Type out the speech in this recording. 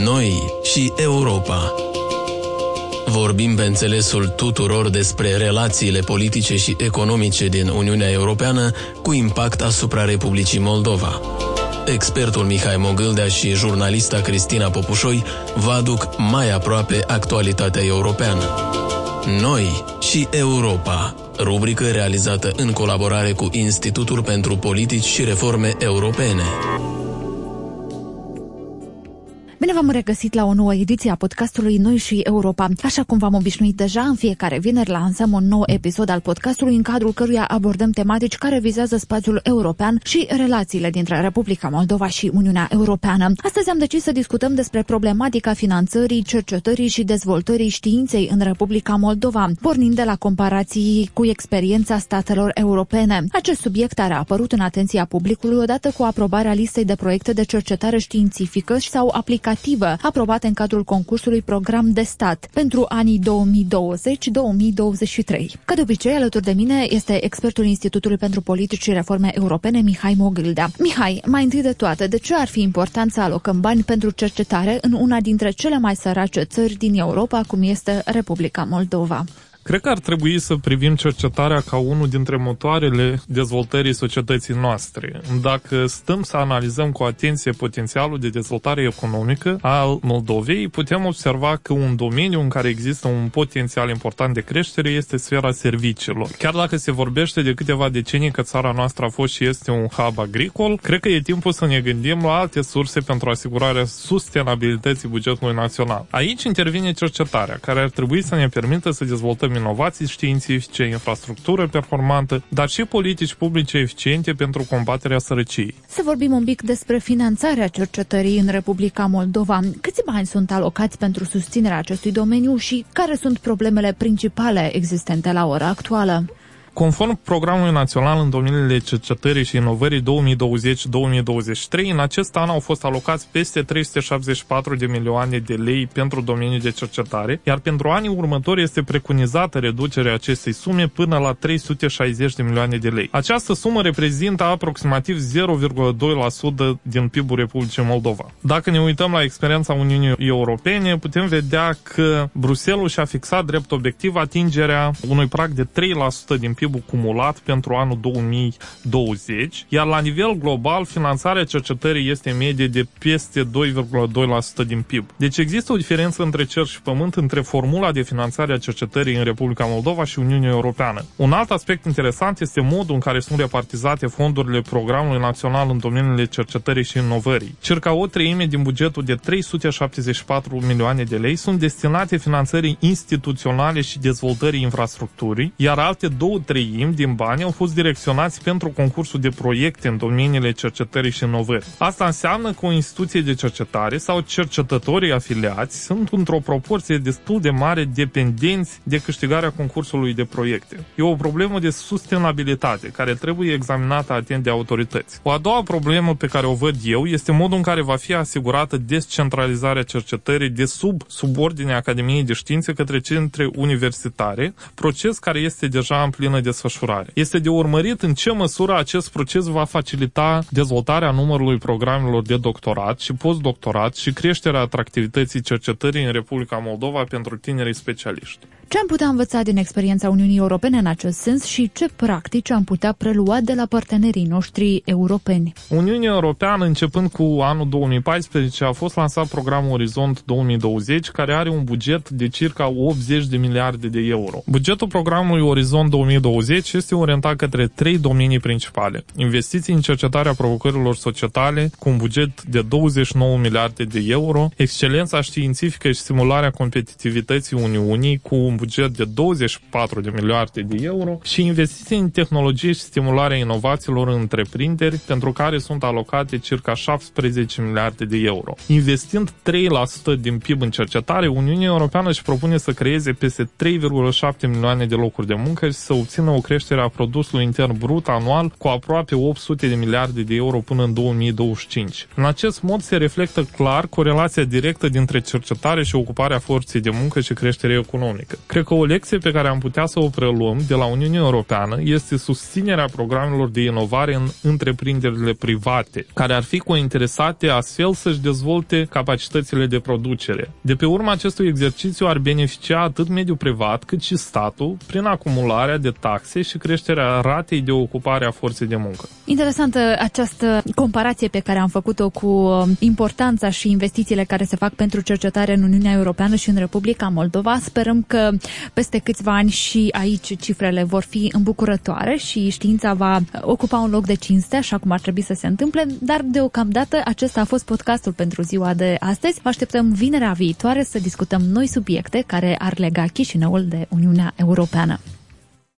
Noi și Europa. Vorbim pe înțelesul tuturor despre relațiile politice și economice din Uniunea Europeană cu impact asupra Republicii Moldova. Expertul Mihai Mogâldea și jurnalista Cristina Popușoi vă aduc mai aproape actualitatea europeană. Noi și Europa, rubrică realizată în colaborare cu Institutul pentru Politici și Reforme Europene. Bine v-am regăsit la o nouă ediție a podcastului Noi și Europa. Așa cum v-am obișnuit deja, în fiecare vineri lansăm un nou episod al podcastului în cadrul căruia abordăm tematici care vizează spațiul european și relațiile dintre Republica Moldova și Uniunea Europeană. Astăzi am decis să discutăm despre problematica finanțării, cercetării și dezvoltării științei în Republica Moldova, pornind de la comparații cu experiența statelor europene. Acest subiect a apărut în atenția publicului odată cu aprobarea listei de proiecte de cercetare științifică sau aplicații educativă, aprobate în cadrul concursului Program de Stat pentru anii 2020-2023. Ca de obicei, alături de mine este expertul Institutului pentru Politici și Reforme Europene, Mihai Mogâldea. Mihai, mai întâi de toate, de ce ar fi important să alocăm bani pentru cercetare în una dintre cele mai sărace țări din Europa, cum este Republica Moldova? Cred că ar trebui să privim cercetarea ca unul dintre motoarele dezvoltării societății noastre. Dacă stăm să analizăm cu atenție potențialul de dezvoltare economică al Moldovei, putem observa că un domeniu în care există un potențial important de creștere este sfera serviciilor. Chiar dacă se vorbește de câteva decenii că țara noastră a fost și este un hub agricol, cred că e timpul să ne gândim la alte surse pentru asigurarea sustenabilității bugetului național. Aici intervine cercetarea, care ar trebui să ne permită să dezvoltăm dezvoltăm inovații științifice, infrastructură performantă, dar și politici publice eficiente pentru combaterea sărăciei. Să vorbim un pic despre finanțarea cercetării în Republica Moldova. Câți bani sunt alocați pentru susținerea acestui domeniu și care sunt problemele principale existente la ora actuală? Conform programului național în domeniile cercetării și inovării 2020-2023, în acest an au fost alocați peste 374 de milioane de lei pentru domeniul de cercetare, iar pentru anii următori este preconizată reducerea acestei sume până la 360 de milioane de lei. Această sumă reprezintă aproximativ 0,2% din PIB-ul Republicii Moldova. Dacă ne uităm la experiența Uniunii Europene, putem vedea că Bruselul și-a fixat drept obiectiv atingerea unui prag de 3% din PIB PIB-ul cumulat pentru anul 2020, iar la nivel global finanțarea cercetării este în medie de peste 2,2% din PIB. Deci există o diferență între cer și pământ între formula de finanțare a cercetării în Republica Moldova și Uniunea Europeană. Un alt aspect interesant este modul în care sunt repartizate fondurile programului național în domeniile cercetării și inovării. Circa o treime din bugetul de 374 milioane de lei sunt destinate finanțării instituționale și dezvoltării infrastructurii, iar alte două treimi din bani au fost direcționați pentru concursul de proiecte în domeniile cercetării și inovării. Asta înseamnă că o instituție de cercetare sau cercetătorii afiliați sunt într-o proporție destul de mare dependenți de câștigarea concursului de proiecte. E o problemă de sustenabilitate care trebuie examinată atent de autorități. O a doua problemă pe care o văd eu este modul în care va fi asigurată descentralizarea cercetării de sub subordinea Academiei de Științe către centre universitare, proces care este deja în plină desfășurare. Este de urmărit în ce măsură acest proces va facilita dezvoltarea numărului programelor de doctorat și postdoctorat și creșterea atractivității cercetării în Republica Moldova pentru tinerii specialiști. Ce am putea învăța din experiența Uniunii Europene în acest sens și ce practici am putea prelua de la partenerii noștri europeni? Uniunea Europeană, începând cu anul 2014, a fost lansat programul Orizont 2020, care are un buget de circa 80 de miliarde de euro. Bugetul programului Orizont 2020 este orientat către trei domenii principale. Investiții în cercetarea provocărilor societale, cu un buget de 29 miliarde de euro, excelența științifică și stimularea competitivității Uniunii, cu un buget de 24 de miliarde de euro și investiții în tehnologie și stimularea inovațiilor în întreprinderi, pentru care sunt alocate circa 17 miliarde de euro. Investind 3% din PIB în cercetare, Uniunea Europeană își propune să creeze peste 3,7 milioane de locuri de muncă și să obțină o creștere a produsului intern brut anual cu aproape 800 de miliarde de euro până în 2025. În acest mod se reflectă clar corelația directă dintre cercetare și ocuparea forței de muncă și creștere economică. Cred că o lecție pe care am putea să o preluăm de la Uniunea Europeană este susținerea programelor de inovare în întreprinderile private, care ar fi cointeresate astfel să-și dezvolte capacitățile de producere. De pe urma acestui exercițiu ar beneficia atât mediul privat cât și statul prin acumularea de taxe și creșterea ratei de ocupare a forței de muncă. Interesantă această comparație pe care am făcut-o cu um, importanța și investițiile care se fac pentru cercetare în Uniunea Europeană și în Republica Moldova. Sperăm că peste câțiva ani și aici cifrele vor fi îmbucurătoare și știința va ocupa un loc de cinste, așa cum ar trebui să se întâmple, dar deocamdată acesta a fost podcastul pentru ziua de astăzi. Vă așteptăm vinerea viitoare să discutăm noi subiecte care ar lega Chișinăul de Uniunea Europeană.